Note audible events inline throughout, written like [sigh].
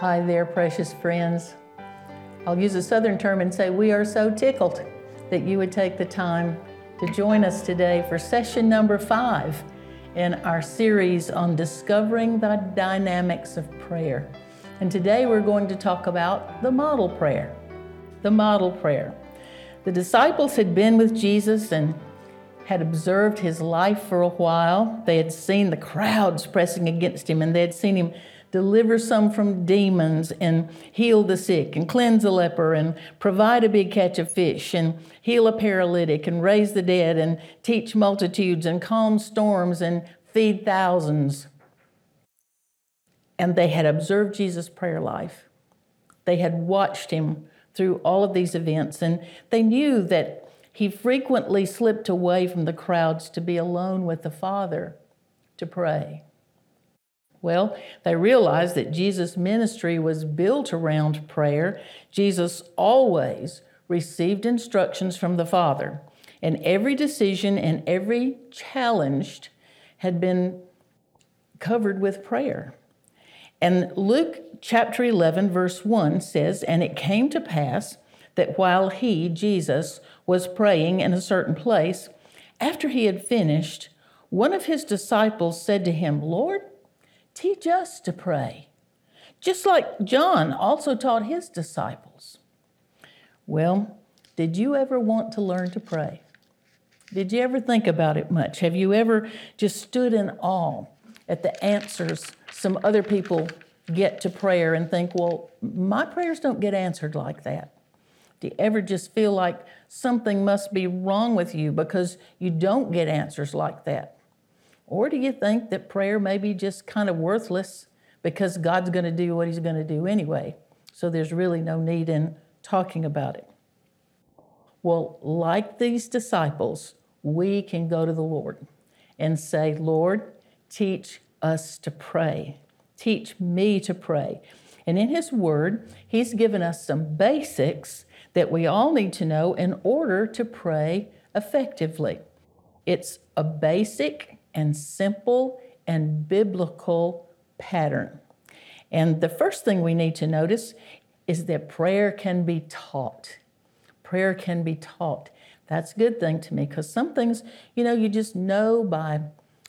Hi there, precious friends. I'll use a southern term and say we are so tickled that you would take the time to join us today for session number five in our series on discovering the dynamics of prayer. And today we're going to talk about the model prayer. The model prayer. The disciples had been with Jesus and had observed his life for a while. They had seen the crowds pressing against him and they had seen him deliver some from demons and heal the sick and cleanse a leper and provide a big catch of fish and heal a paralytic and raise the dead and teach multitudes and calm storms and feed thousands. And they had observed Jesus' prayer life. They had watched him through all of these events and they knew that he frequently slipped away from the crowds to be alone with the Father to pray. Well, they realized that Jesus' ministry was built around prayer. Jesus always received instructions from the Father, and every decision and every challenge had been covered with prayer. And Luke chapter 11, verse 1 says, And it came to pass that while he, Jesus, was praying in a certain place, after he had finished, one of his disciples said to him, Lord, Teach us to pray, just like John also taught his disciples. Well, did you ever want to learn to pray? Did you ever think about it much? Have you ever just stood in awe at the answers some other people get to prayer and think, well, my prayers don't get answered like that? Do you ever just feel like something must be wrong with you because you don't get answers like that? Or do you think that prayer may be just kind of worthless because God's going to do what He's going to do anyway? So there's really no need in talking about it. Well, like these disciples, we can go to the Lord and say, Lord, teach us to pray. Teach me to pray. And in His Word, He's given us some basics that we all need to know in order to pray effectively. It's a basic and simple and biblical pattern. And the first thing we need to notice is that prayer can be taught. Prayer can be taught. That's a good thing to me because some things, you know, you just know by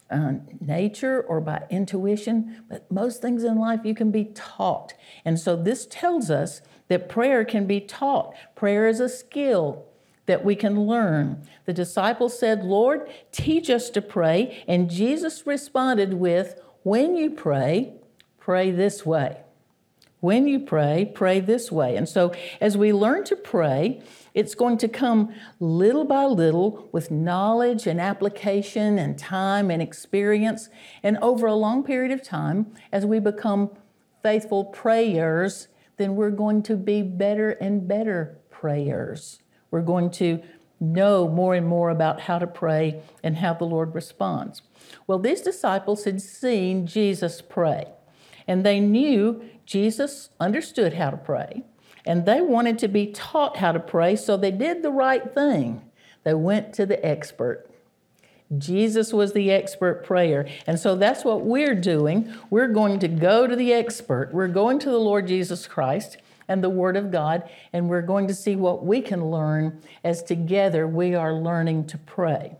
uh, nature or by intuition, but most things in life you can be taught. And so this tells us that prayer can be taught. Prayer is a skill, that we can learn. The disciples said, Lord, teach us to pray. And Jesus responded with, When you pray, pray this way. When you pray, pray this way. And so, as we learn to pray, it's going to come little by little with knowledge and application and time and experience. And over a long period of time, as we become faithful prayers, then we're going to be better and better prayers. We're going to know more and more about how to pray and how the Lord responds. Well, these disciples had seen Jesus pray, and they knew Jesus understood how to pray, and they wanted to be taught how to pray, so they did the right thing. They went to the expert. Jesus was the expert prayer. And so that's what we're doing. We're going to go to the expert. We're going to the Lord Jesus Christ and the Word of God, and we're going to see what we can learn as together we are learning to pray.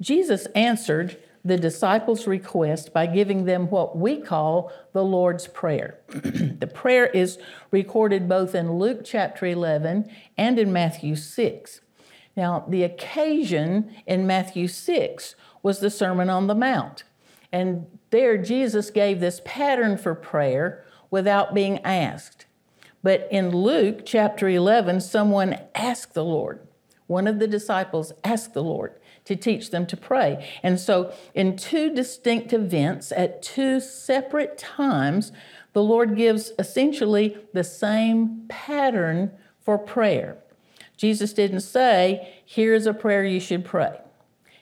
Jesus answered the disciples' request by giving them what we call the Lord's Prayer. [clears throat] the prayer is recorded both in Luke chapter 11 and in Matthew 6. Now, the occasion in Matthew 6 was the Sermon on the Mount. And there, Jesus gave this pattern for prayer without being asked. But in Luke chapter 11, someone asked the Lord, one of the disciples asked the Lord to teach them to pray. And so, in two distinct events at two separate times, the Lord gives essentially the same pattern for prayer. Jesus didn't say, Here's a prayer you should pray.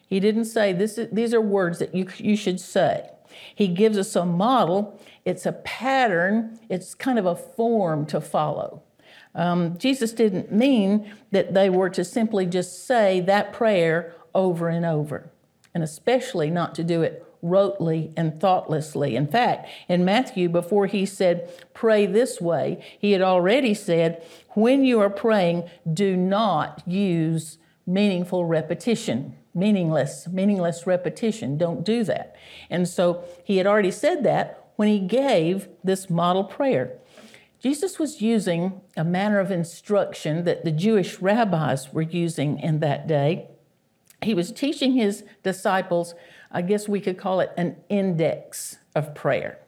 He didn't say, this is, These are words that you, you should say. He gives us a model it's a pattern, it's kind of a form to follow. Um, Jesus didn't mean that they were to simply just say that prayer over and over, and especially not to do it rotely and thoughtlessly. In fact, in Matthew, before he said, pray this way, he had already said, when you are praying, do not use meaningful repetition. Meaningless, meaningless repetition. Don't do that. And so he had already said that when he gave this model prayer. Jesus was using a manner of instruction that the Jewish rabbis were using in that day. He was teaching his disciples, I guess we could call it an index of prayer.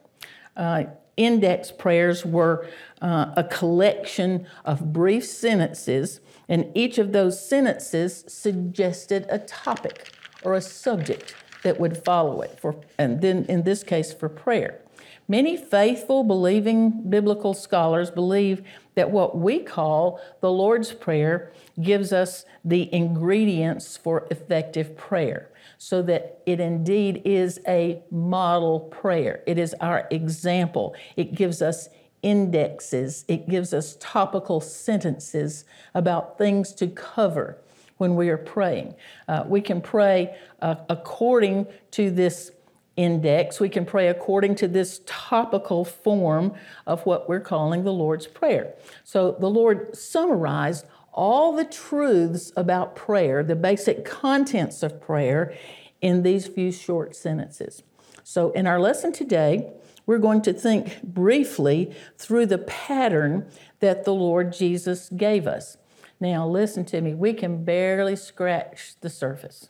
Uh, index prayers were uh, a collection of brief sentences, and each of those sentences suggested a topic or a subject that would follow it, for, and then in this case, for prayer. Many faithful, believing biblical scholars believe that what we call the Lord's Prayer gives us the ingredients for effective prayer, so that it indeed is a model prayer. It is our example. It gives us indexes, it gives us topical sentences about things to cover when we are praying. Uh, we can pray uh, according to this index, we can pray according to this topical form of what we're calling the Lord's Prayer. So the Lord summarized all the truths about prayer, the basic contents of prayer, in these few short sentences. So in our lesson today, we're going to think briefly through the pattern that the Lord Jesus gave us. Now, listen to me, we can barely scratch the surface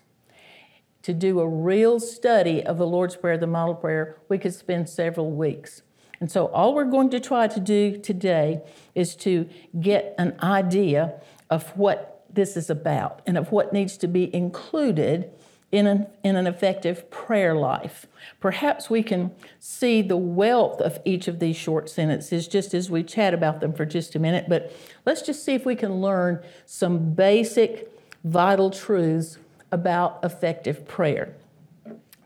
to do a real study of the Lord's Prayer, the model prayer, we could spend several weeks. And so, all we're going to try to do today is to get an idea of what this is about and of what needs to be included in an, in an effective prayer life. Perhaps we can see the wealth of each of these short sentences just as we chat about them for just a minute, but let's just see if we can learn some basic vital truths about effective prayer.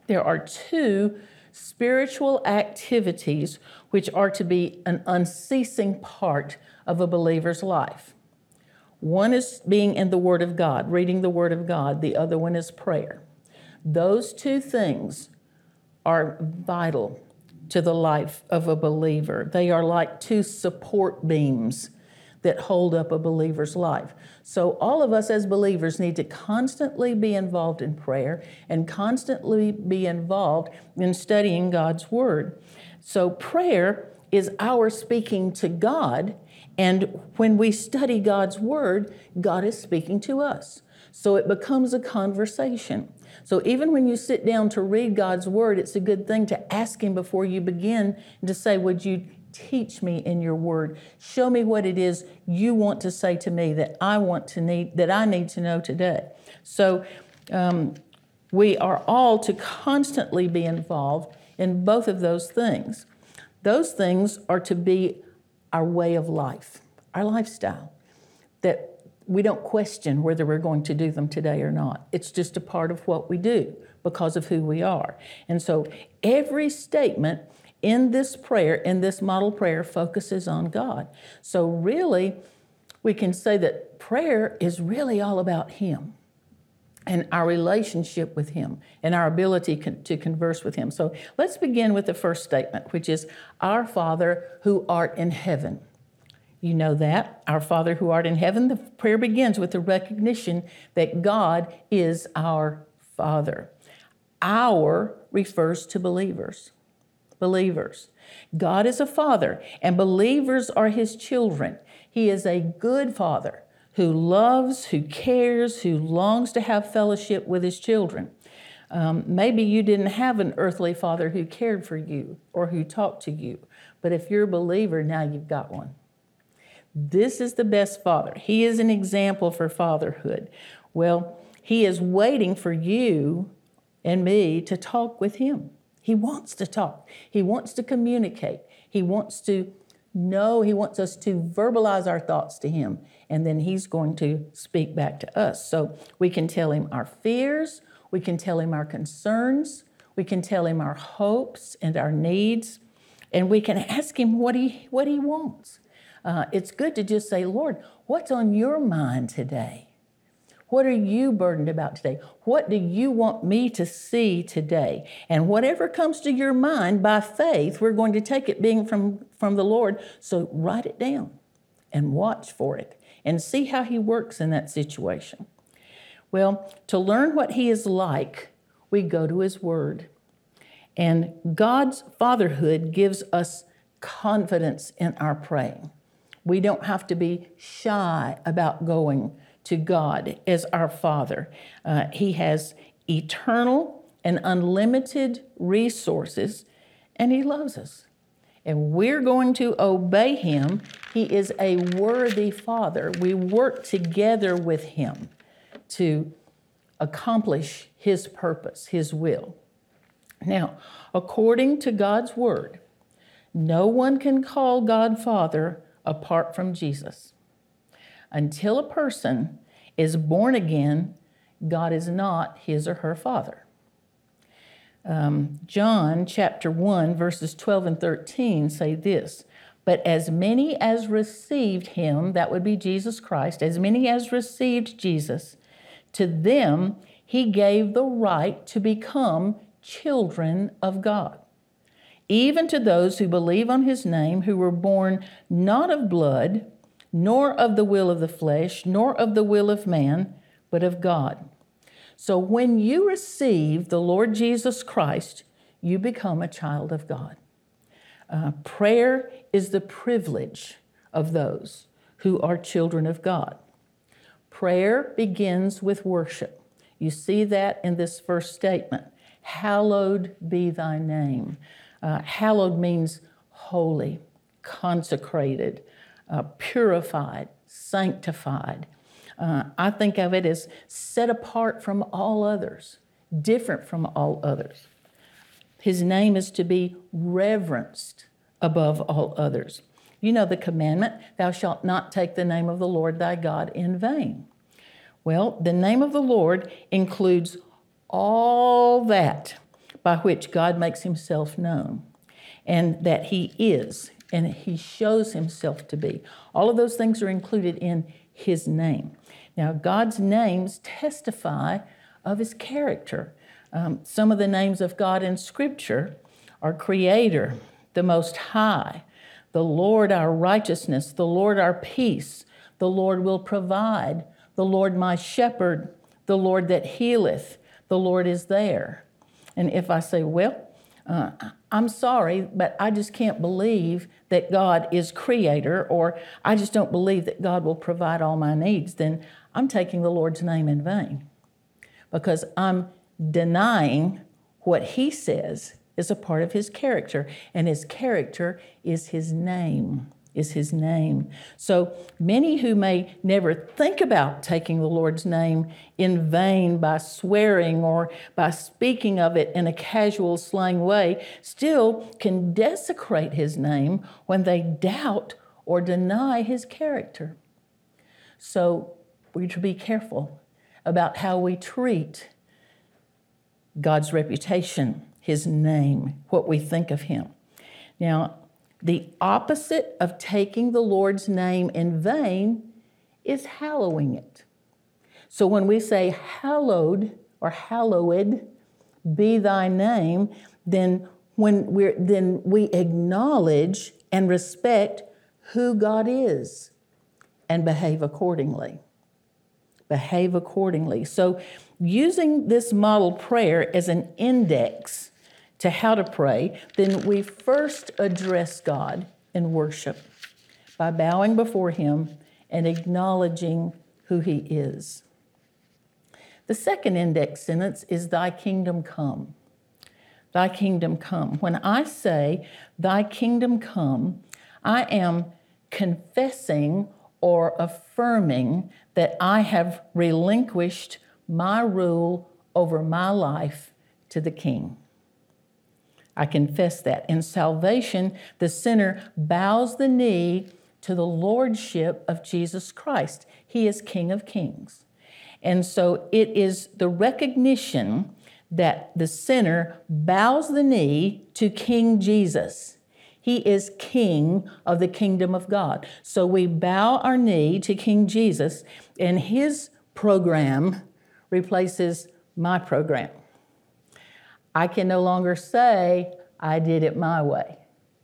There are two spiritual activities which are to be an unceasing part of a believer's life. One is being in the Word of God, reading the Word of God, the other one is prayer. Those two things are vital to the life of a believer. They are like two support beams that hold up a believer's life. So, all of us as believers need to constantly be involved in prayer and constantly be involved in studying God's Word. So, prayer is our speaking to God, and when we study God's Word, God is speaking to us. So, it becomes a conversation. So, even when you sit down to read God's Word, it's a good thing to ask Him before you begin to say, Would you Teach me in your word. Show me what it is you want to say to me that I want to need, that I need to know today. So um, we are all to constantly be involved in both of those things. Those things are to be our way of life, our lifestyle, that we don't question whether we're going to do them today or not. It's just a part of what we do because of who we are. And so every statement in this prayer, in this model prayer, focuses on God. So, really, we can say that prayer is really all about Him and our relationship with Him and our ability con- to converse with Him. So, let's begin with the first statement, which is Our Father who art in heaven. You know that. Our Father who art in heaven, the prayer begins with the recognition that God is our Father. Our refers to believers believers. God is a father, and believers are his children. He is a good father who loves, who cares, who longs to have fellowship with his children. Um, maybe you didn't have an earthly father who cared for you or who talked to you, but if you're a believer, now you've got one. This is the best father. He is an example for fatherhood. Well, he is waiting for you and me to talk with him. He wants to talk, He wants to communicate, He wants to know, He wants us to verbalize our thoughts to Him, and then He's going to speak back to us. So we can tell Him our fears, we can tell Him our concerns, we can tell Him our hopes and our needs, and we can ask Him what He, what he wants. Uh, it's good to just say, Lord, what's on your mind today? What are you burdened about today? What do you want me to see today? And whatever comes to your mind by faith, we're going to take it being from, from the Lord. So write it down and watch for it and see how He works in that situation. Well, to learn what He is like, we go to His Word. And God's fatherhood gives us confidence in our praying. We don't have to be shy about going to God as our Father. Uh, he has eternal and unlimited resources, and He loves us. And we're going to obey Him. He is a worthy Father. We work together with Him to accomplish His purpose, His will. Now, according to God's Word, no one can call God Father apart from Jesus. Until a person is born again, God is not his or her father. Um, John chapter 1, verses 12 and 13 say this But as many as received him, that would be Jesus Christ, as many as received Jesus, to them he gave the right to become children of God even to those who believe on his name, who were born not of blood, nor of the will of the flesh, nor of the will of man, but of God. So when you receive the Lord Jesus Christ, you become a child of God. Uh, prayer is the privilege of those who are children of God. Prayer begins with worship. You see that in this first statement Hallowed be thy name. Uh, hallowed means holy, consecrated, uh, purified, sanctified. Uh, I think of it as set apart from all others, different from all others. His name is to be reverenced above all others. You know the commandment, thou shalt not take the name of the Lord thy God in vain. Well, the name of the Lord includes all that by which God makes himself known and that he is and he shows himself to be. All of those things are included in his name. Now, God's names testify of his character. Um, some of the names of God in Scripture are Creator, the Most High, the Lord our righteousness, the Lord our peace, the Lord will provide, the Lord my shepherd, the Lord that healeth, the Lord is there. And if I say, well, uh, I'm sorry, but I just can't believe that God is creator, or I just don't believe that God will provide all my needs, then I'm taking the Lord's name in vain. Because I'm denying what He says is a part of His character, and His character is His name is his name. So many who may never think about taking the Lord's name in vain by swearing or by speaking of it in a casual, slang way still can desecrate his name when they doubt or deny his character. So we should be careful about how we treat God's reputation, his name, what we think of him. Now, the opposite of taking the Lord's name in vain is hallowing it. So when we say hallowed or hallowed be thy name, then when we're then we acknowledge and respect who God is and behave accordingly. Behave accordingly. So using this model prayer as an index to how to pray, then we first address God in worship by bowing before Him and acknowledging who He is. The second index sentence is Thy kingdom come. Thy kingdom come. When I say, Thy kingdom come, I am confessing or affirming that I have relinquished my rule over my life to the King. I confess that. In salvation, the sinner bows the knee to the lordship of Jesus Christ. He is King of Kings. And so it is the recognition that the sinner bows the knee to King Jesus. He is King of the kingdom of God. So we bow our knee to King Jesus, and his program replaces my program. I can no longer say, I did it my way.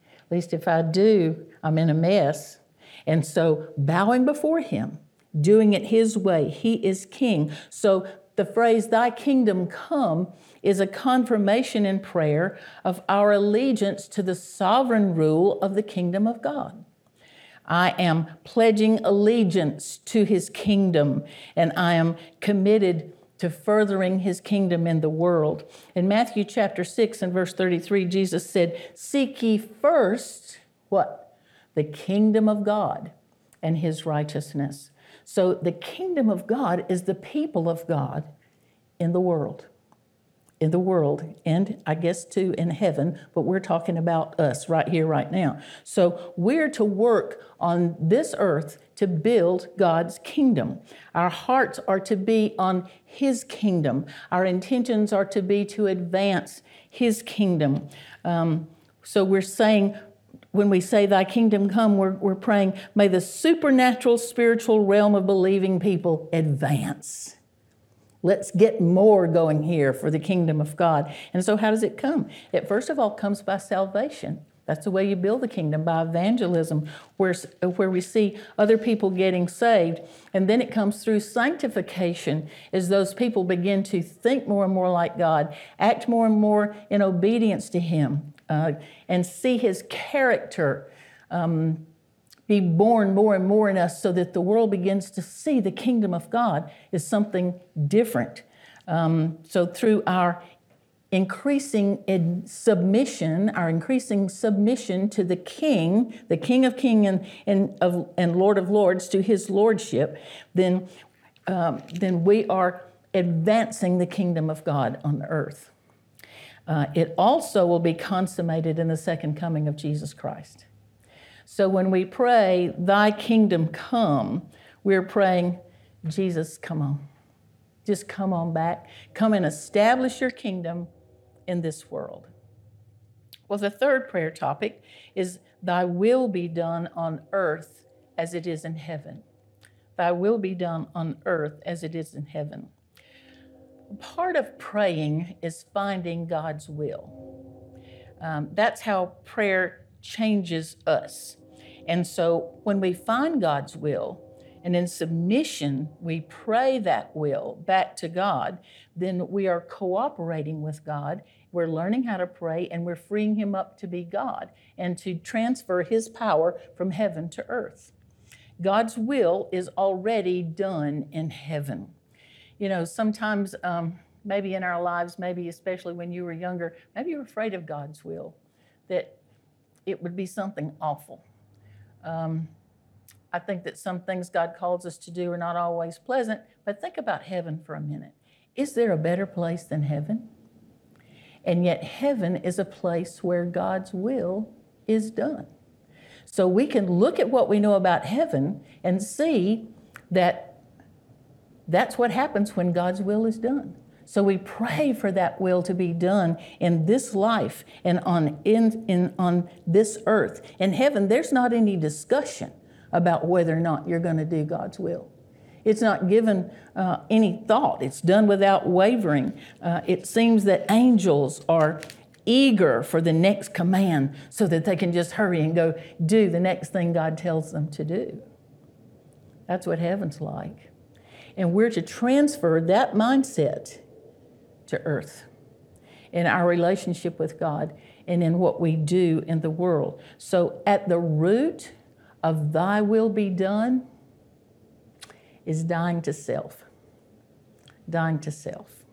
At least if I do, I'm in a mess. And so, bowing before Him, doing it His way, He is King. So, the phrase, Thy kingdom come, is a confirmation in prayer of our allegiance to the sovereign rule of the kingdom of God. I am pledging allegiance to his kingdom, and I am committed to furthering his kingdom in the world. In Matthew chapter 6 and verse 33, Jesus said, Seek ye first what? The kingdom of God and his righteousness. So the kingdom of God is the people of God in the world in the world and I guess too in heaven, but we're talking about us right here, right now. So we're to work on this earth to build God's kingdom. Our hearts are to be on His kingdom. Our intentions are to be to advance His kingdom. Um, so we're saying, when we say, Thy kingdom come, we're, we're praying, may the supernatural spiritual realm of believing people advance. Let's get more going here for the kingdom of God. And so, how does it come? It first of all comes by salvation. That's the way you build the kingdom by evangelism, where, where we see other people getting saved. And then it comes through sanctification as those people begin to think more and more like God, act more and more in obedience to Him, uh, and see His character. Um, be born more and more in us so that the world begins to see the kingdom of God is something different. Um, so, through our increasing in submission, our increasing submission to the King, the King of Kings and, and, of, and Lord of Lords, to his lordship, then, um, then we are advancing the kingdom of God on earth. Uh, it also will be consummated in the second coming of Jesus Christ. So when we pray, Thy kingdom come, we're praying, Jesus, come on. Just come on back. Come and establish your kingdom in this world. Well, the third prayer topic is Thy will be done on earth as it is in heaven. Thy will be done on earth as it is in heaven. Part of praying is finding God's will. Um, that's how prayer changes us. And so when we find God's will, and in submission, we pray that will back to God, then we are cooperating with God. We're learning how to pray and we're freeing Him up to be God and to transfer His power from heaven to earth. God's will is already done in heaven. You know, sometimes, um, maybe in our lives, maybe especially when you were younger, maybe you're afraid of God's will, that it would be something awful um, I think that some things God calls us to do are not always pleasant, but think about heaven for a minute. Is there a better place than heaven? And yet, heaven is a place where God's will is done. So we can look at what we know about heaven and see that that's what happens when God's will is done. So we pray for that will to be done in this life and on, in, in, on this earth. In heaven, there's not any discussion about whether or not you're going to do God's will. It's not given uh, any thought, it's done without wavering. Uh, it seems that angels are eager for the next command so that they can just hurry and go do the next thing God tells them to do. That's what heaven's like. And we're to transfer that mindset to earth in our relationship with God and in what we do in the world. So, at the root of thy will be done is dying to self. Dying to self.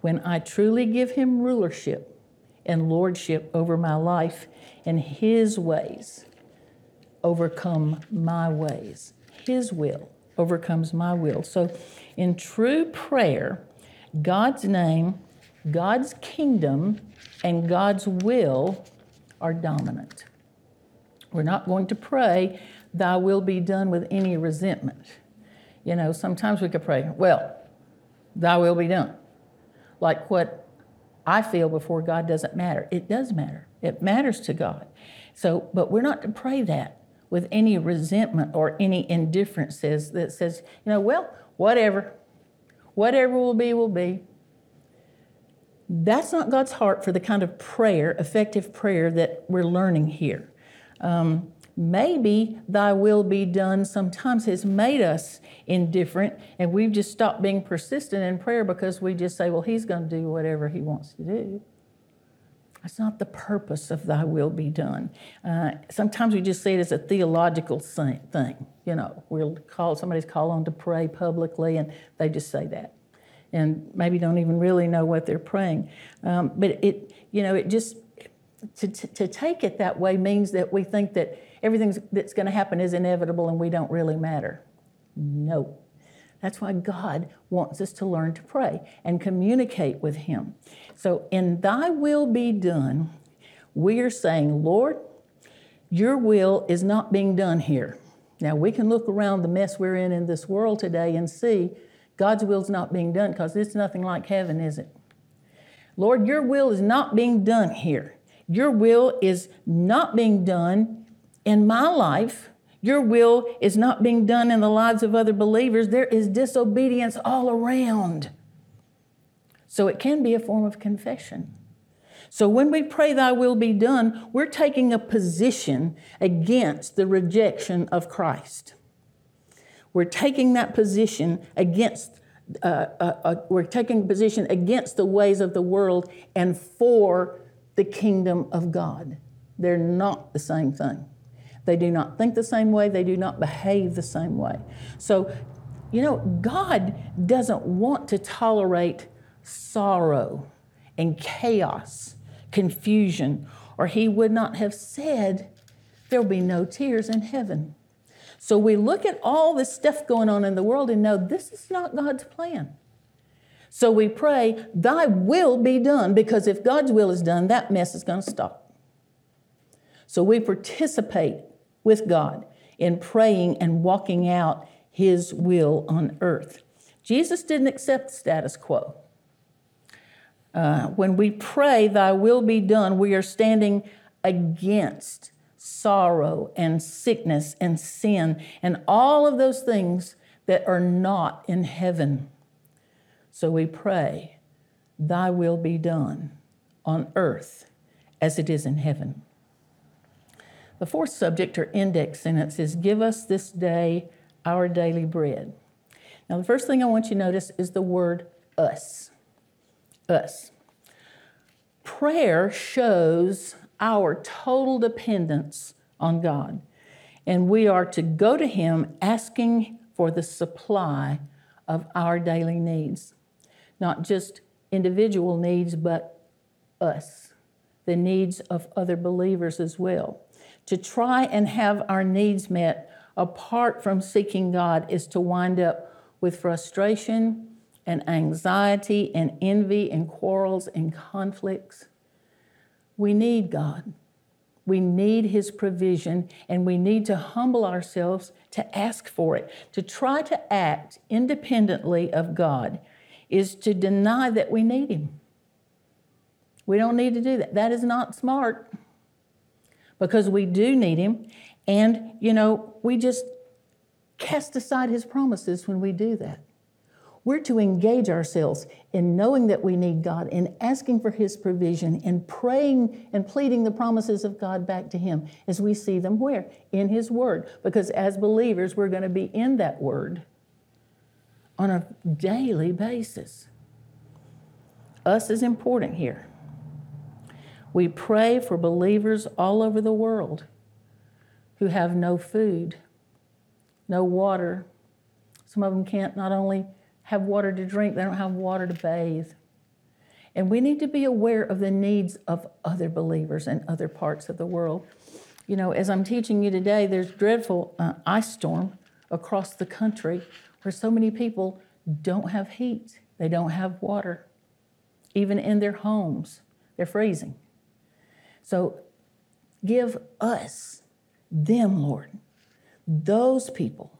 When I truly give him rulership and lordship over my life and his ways overcome my ways, his will overcomes my will. So, in true prayer, God's name, God's kingdom, and God's will are dominant. We're not going to pray, Thy will be done with any resentment. You know, sometimes we could pray, Well, Thy will be done. Like what I feel before God doesn't matter. It does matter, it matters to God. So, but we're not to pray that with any resentment or any indifference that says, you know, well, whatever, Whatever will be, will be. That's not God's heart for the kind of prayer, effective prayer that we're learning here. Um, maybe thy will be done sometimes has made us indifferent and we've just stopped being persistent in prayer because we just say, well, he's going to do whatever he wants to do. That's not the purpose of thy will be done. Uh, sometimes we just see it as a theological thing. You know, we'll call somebody's call on to pray publicly, and they just say that, and maybe don't even really know what they're praying. Um, but it, you know, it just to, to, to take it that way means that we think that everything that's going to happen is inevitable and we don't really matter. No. That's why God wants us to learn to pray and communicate with Him. So, in Thy will be done, we are saying, Lord, your will is not being done here. Now, we can look around the mess we're in in this world today and see God's will is not being done because it's nothing like heaven, is it? Lord, your will is not being done here. Your will is not being done in my life your will is not being done in the lives of other believers. There is disobedience all around. So it can be a form of confession. So when we pray, Thy will be done, we're taking a position against the rejection of Christ. We're taking that position against, uh, uh, uh, we're taking position against the ways of the world and for the kingdom of God. They're not the same thing. They do not think the same way, they do not behave the same way. So, you know, God doesn't want to tolerate sorrow and chaos, confusion, or He would not have said, There'll be no tears in heaven. So we look at all this stuff going on in the world and know this is not God's plan. So we pray, Thy will be done, because if God's will is done, that mess is going to stop. So we participate with God in praying and walking out His will on earth. Jesus didn't accept the status quo. Uh, when we pray, Thy will be done, we are standing against sorrow and sickness and sin and all of those things that are not in heaven. So we pray, Thy will be done on earth as it is in heaven. The fourth subject or index sentence is Give us this day our daily bread. Now, the first thing I want you to notice is the word us. Us. Prayer shows our total dependence on God, and we are to go to Him asking for the supply of our daily needs. Not just individual needs, but us, the needs of other believers as well. To try and have our needs met apart from seeking God is to wind up with frustration and anxiety and envy and quarrels and conflicts. We need God. We need His provision and we need to humble ourselves to ask for it. To try to act independently of God is to deny that we need Him. We don't need to do that. That is not smart because we do need Him. And, you know, we just cast aside His promises when we do that. We're to engage ourselves in knowing that we need God, in asking for His provision, in praying and pleading the promises of God back to Him as we see them where? In His Word. Because as believers, we're going to be in that Word on a daily basis. Us is important here. We pray for believers all over the world who have no food, no water. Some of them can't not only have water to drink, they don't have water to bathe. And we need to be aware of the needs of other believers in other parts of the world. You know, as I'm teaching you today, there's dreadful uh, ice storm across the country where so many people don't have heat, they don't have water. Even in their homes, they're freezing. So give us, them, Lord. Those people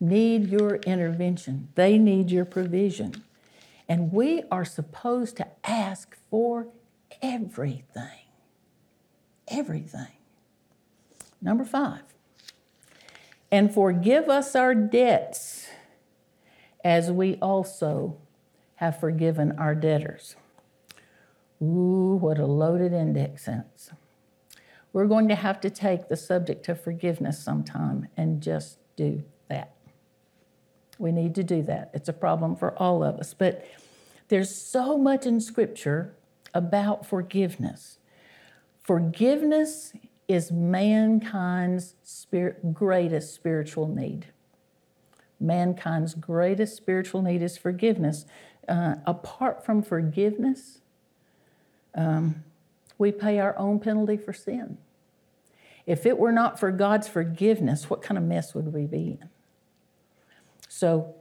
need your intervention, they need your provision. And we are supposed to ask for everything. Everything. Number five, and forgive us our debts as we also have forgiven our debtors. Ooh, what a loaded index sentence. We're going to have to take the subject of forgiveness sometime and just do that. We need to do that. It's a problem for all of us. But there's so much in Scripture about forgiveness. Forgiveness is mankind's spirit, greatest spiritual need. Mankind's greatest spiritual need is forgiveness. Uh, apart from forgiveness, um, we pay our own penalty for sin. If it were not for God's forgiveness, what kind of mess would we be in? So,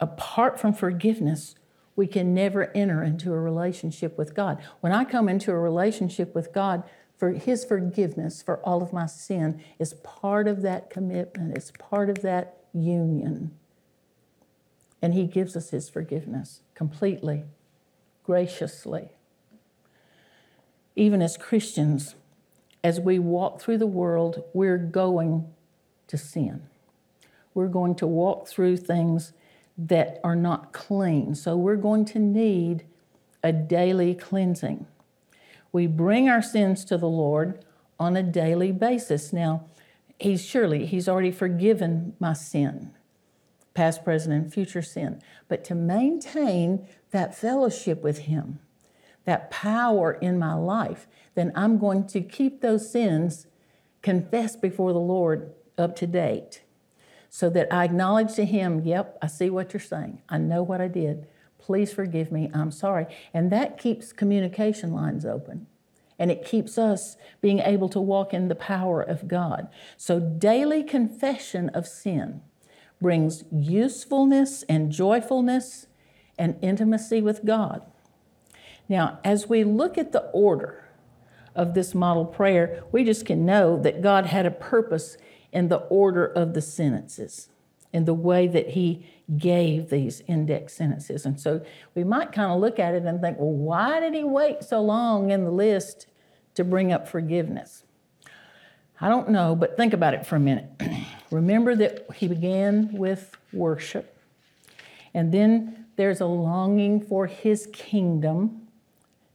apart from forgiveness, we can never enter into a relationship with God. When I come into a relationship with God, for His forgiveness for all of my sin is part of that commitment, it's part of that union. And He gives us His forgiveness completely, graciously. Even as Christians, as we walk through the world, we're going to sin. We're going to walk through things that are not clean. So we're going to need a daily cleansing. We bring our sins to the Lord on a daily basis. Now, He's surely, He's already forgiven my sin, past, present, and future sin. But to maintain that fellowship with Him, that power in my life, then I'm going to keep those sins confessed before the Lord up to date so that I acknowledge to Him, yep, I see what you're saying. I know what I did. Please forgive me. I'm sorry. And that keeps communication lines open. And it keeps us being able to walk in the power of God. So, daily confession of sin brings usefulness and joyfulness and intimacy with God. Now, as we look at the order of this model prayer, we just can know that God had a purpose in the order of the sentences, in the way that he gave these index sentences. And so we might kind of look at it and think, well, why did he wait so long in the list to bring up forgiveness? I don't know, but think about it for a minute. [clears throat] Remember that he began with worship, and then there's a longing for his kingdom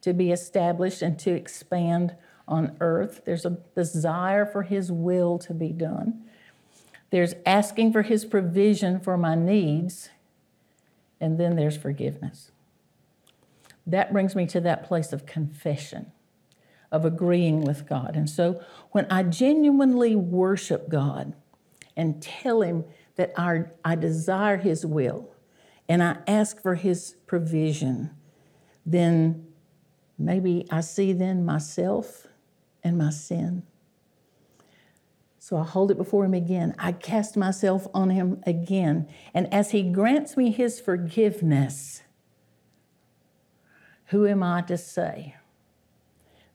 to be established and to expand on earth. There's a desire for His will to be done. There's asking for His provision for my needs. And then there's forgiveness. That brings me to that place of confession, of agreeing with God. And so when I genuinely worship God and tell Him that our, I desire His will and I ask for His provision, then maybe I see then myself and my sin. So I hold it before him again. I cast myself on him again. And as he grants me his forgiveness, who am I to say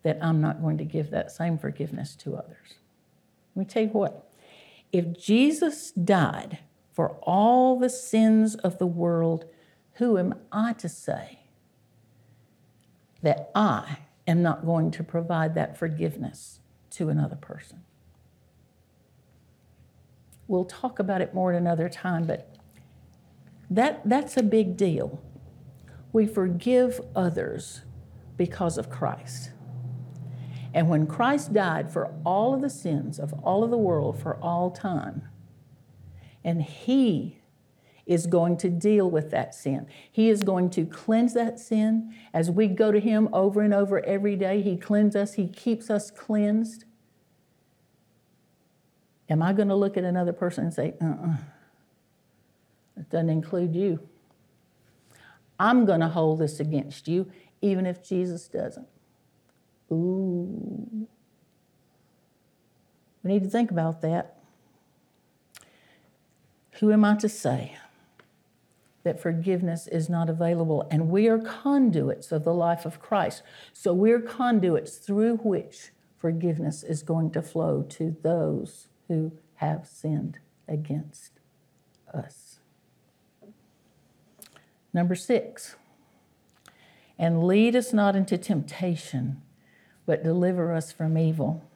that I'm not going to give that same forgiveness to others? Let me tell you what. If Jesus died for all the sins of the world, who am I to say that I am not going to provide that forgiveness to another person. We'll talk about it more at another time, but that, that's a big deal. We forgive others because of Christ. And when Christ died for all of the sins of all of the world for all time, and He is going to deal with that sin. He is going to cleanse that sin. As we go to Him over and over every day, He cleanses us, He keeps us cleansed. Am I going to look at another person and say, uh uh-uh, uh, it doesn't include you? I'm going to hold this against you, even if Jesus doesn't. Ooh. We need to think about that. Who am I to say? That forgiveness is not available. And we are conduits of the life of Christ. So we're conduits through which forgiveness is going to flow to those who have sinned against us. Number six, and lead us not into temptation, but deliver us from evil.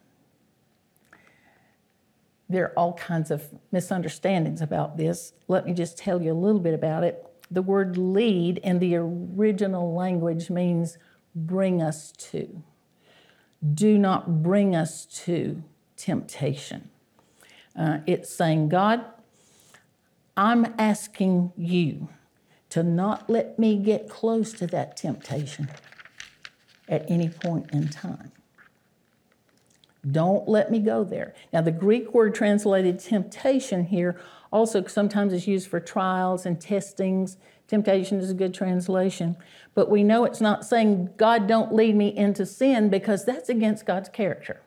There are all kinds of misunderstandings about this. Let me just tell you a little bit about it. the word lead in the original language means bring us to. Do not bring us to temptation. Uh, it's saying, God, I'm asking you to not let me get close to that temptation at any point in time. Don't let me go there. Now, the Greek word translated temptation here also sometimes is used for trials and testings. Temptation is a good translation. But we know it's not saying, God, don't lead me into sin, because that's against God's character.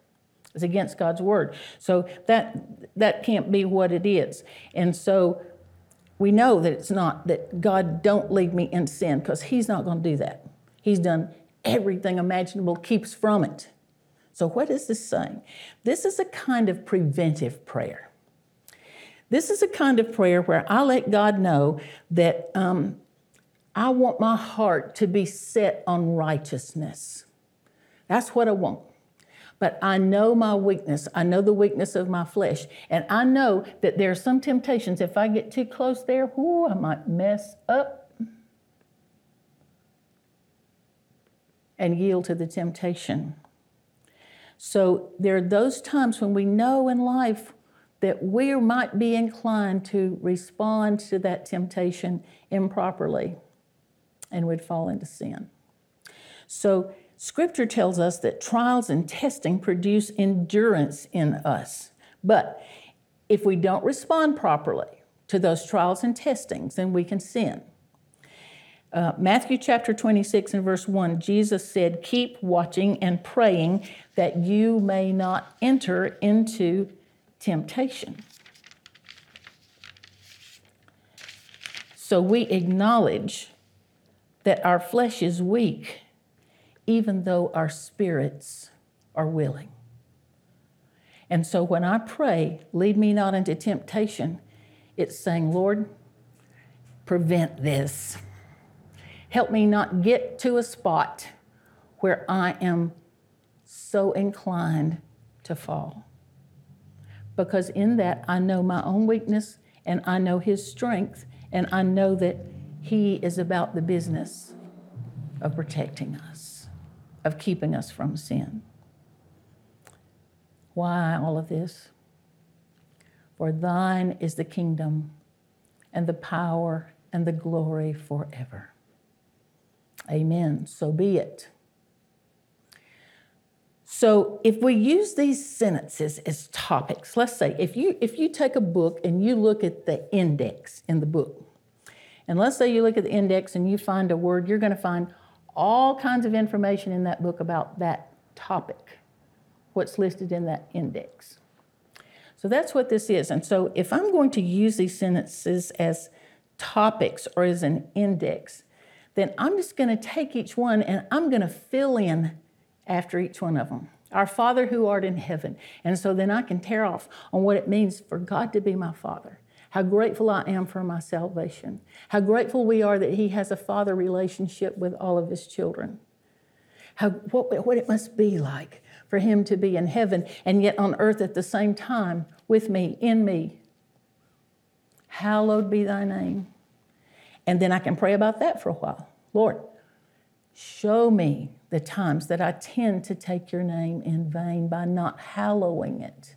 It's against God's word. So that, that can't be what it is. And so we know that it's not that God don't lead me into sin, because He's not going to do that. He's done everything imaginable, keeps from it. So, what is this saying? This is a kind of preventive prayer. This is a kind of prayer where I let God know that um, I want my heart to be set on righteousness. That's what I want. But I know my weakness. I know the weakness of my flesh. And I know that there are some temptations. If I get too close there, whoo, I might mess up and yield to the temptation. So there are those times when we know in life that we might be inclined to respond to that temptation improperly and would fall into sin. So scripture tells us that trials and testing produce endurance in us. But if we don't respond properly to those trials and testings, then we can sin. Uh, Matthew chapter 26 and verse 1, Jesus said, Keep watching and praying that you may not enter into temptation. So we acknowledge that our flesh is weak, even though our spirits are willing. And so when I pray, lead me not into temptation, it's saying, Lord, prevent this. Help me not get to a spot where I am so inclined to fall. Because in that, I know my own weakness and I know His strength, and I know that He is about the business of protecting us, of keeping us from sin. Why all of this? For thine is the kingdom and the power and the glory forever. Amen. So be it. So if we use these sentences as topics, let's say if you if you take a book and you look at the index in the book, and let's say you look at the index and you find a word, you're going to find all kinds of information in that book about that topic, what's listed in that index. So that's what this is. And so if I'm going to use these sentences as topics or as an index, then I'm just going to take each one and I'm going to fill in after each one of them. Our Father who art in heaven. And so then I can tear off on what it means for God to be my Father. How grateful I am for my salvation. How grateful we are that He has a father relationship with all of His children. How, what, what it must be like for Him to be in heaven and yet on earth at the same time with me, in me. Hallowed be thy name. And then I can pray about that for a while. Lord, show me the times that I tend to take your name in vain by not hallowing it.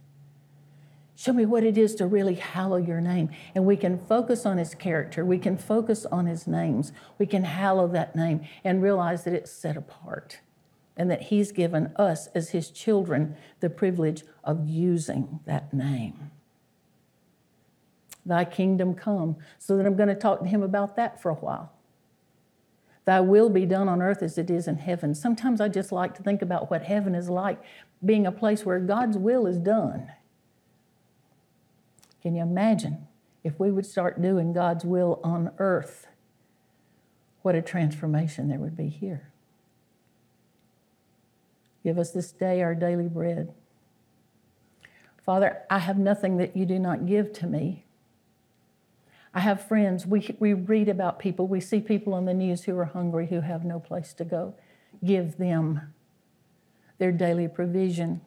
Show me what it is to really hallow your name. And we can focus on his character. We can focus on his names. We can hallow that name and realize that it's set apart and that he's given us as his children the privilege of using that name. Thy kingdom come. So that I'm going to talk to him about that for a while. Thy will be done on earth as it is in heaven. Sometimes I just like to think about what heaven is like, being a place where God's will is done. Can you imagine if we would start doing God's will on earth? What a transformation there would be here. Give us this day our daily bread. Father, I have nothing that you do not give to me. I have friends, we, we read about people, we see people on the news who are hungry, who have no place to go. Give them their daily provision.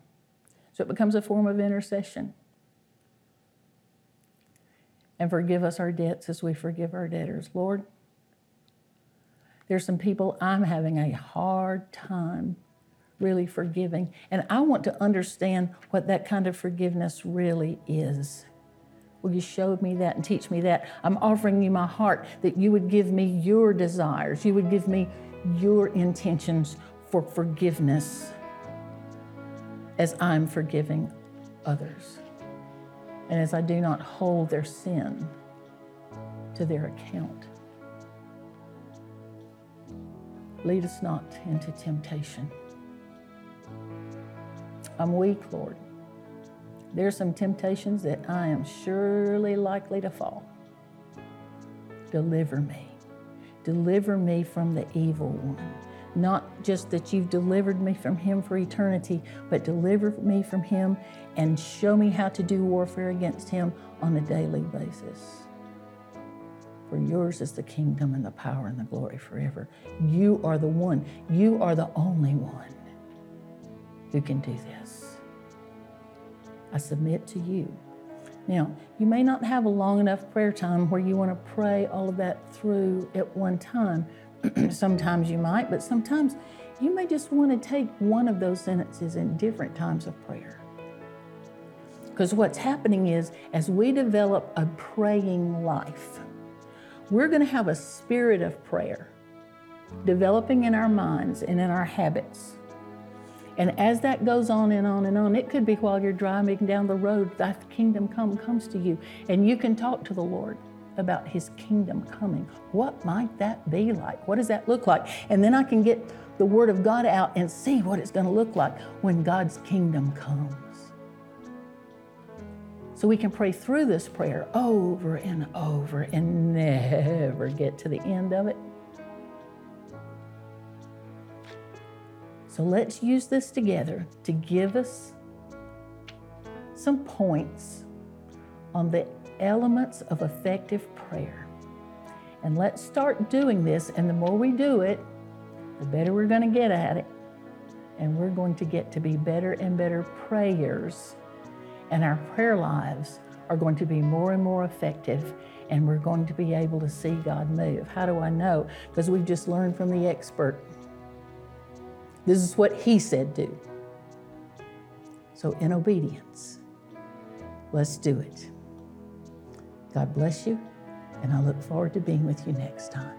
So it becomes a form of intercession. And forgive us our debts as we forgive our debtors. Lord, There's some people I'm having a hard time really forgiving. And I want to understand what that kind of forgiveness really is. Will you show me that and teach me that? I'm offering you my heart that you would give me your desires, you would give me your intentions for forgiveness as I'm forgiving others. And as I do not hold their sin to their account. Lead us not into temptation. I'm weak, Lord. There's some temptations that I am surely likely to fall. Deliver me. Deliver me from the evil one. Not just that you've delivered me from him for eternity, but deliver me from him and show me how to do warfare against him on a daily basis. For yours is the kingdom and the power and the glory forever. You are the one, you are the only one who can do this. I submit to you. Now, you may not have a long enough prayer time where you want to pray all of that through at one time. [clears throat] sometimes you might, but sometimes you may just want to take one of those sentences in different times of prayer. Because what's happening is, as we develop a praying life, we're going to have a spirit of prayer developing in our minds and in our habits. And as that goes on and on and on, it could be while you're driving down the road, that kingdom come comes to you, and you can talk to the Lord about his kingdom coming. What might that be like? What does that look like? And then I can get the word of God out and see what it's going to look like when God's kingdom comes. So we can pray through this prayer over and over and never get to the end of it. So let's use this together to give us some points on the elements of effective prayer. And let's start doing this. And the more we do it, the better we're going to get at it. And we're going to get to be better and better prayers. And our prayer lives are going to be more and more effective. And we're going to be able to see God move. How do I know? Because we've just learned from the expert this is what he said do. So, in obedience, let's do it. God bless you, and I look forward to being with you next time.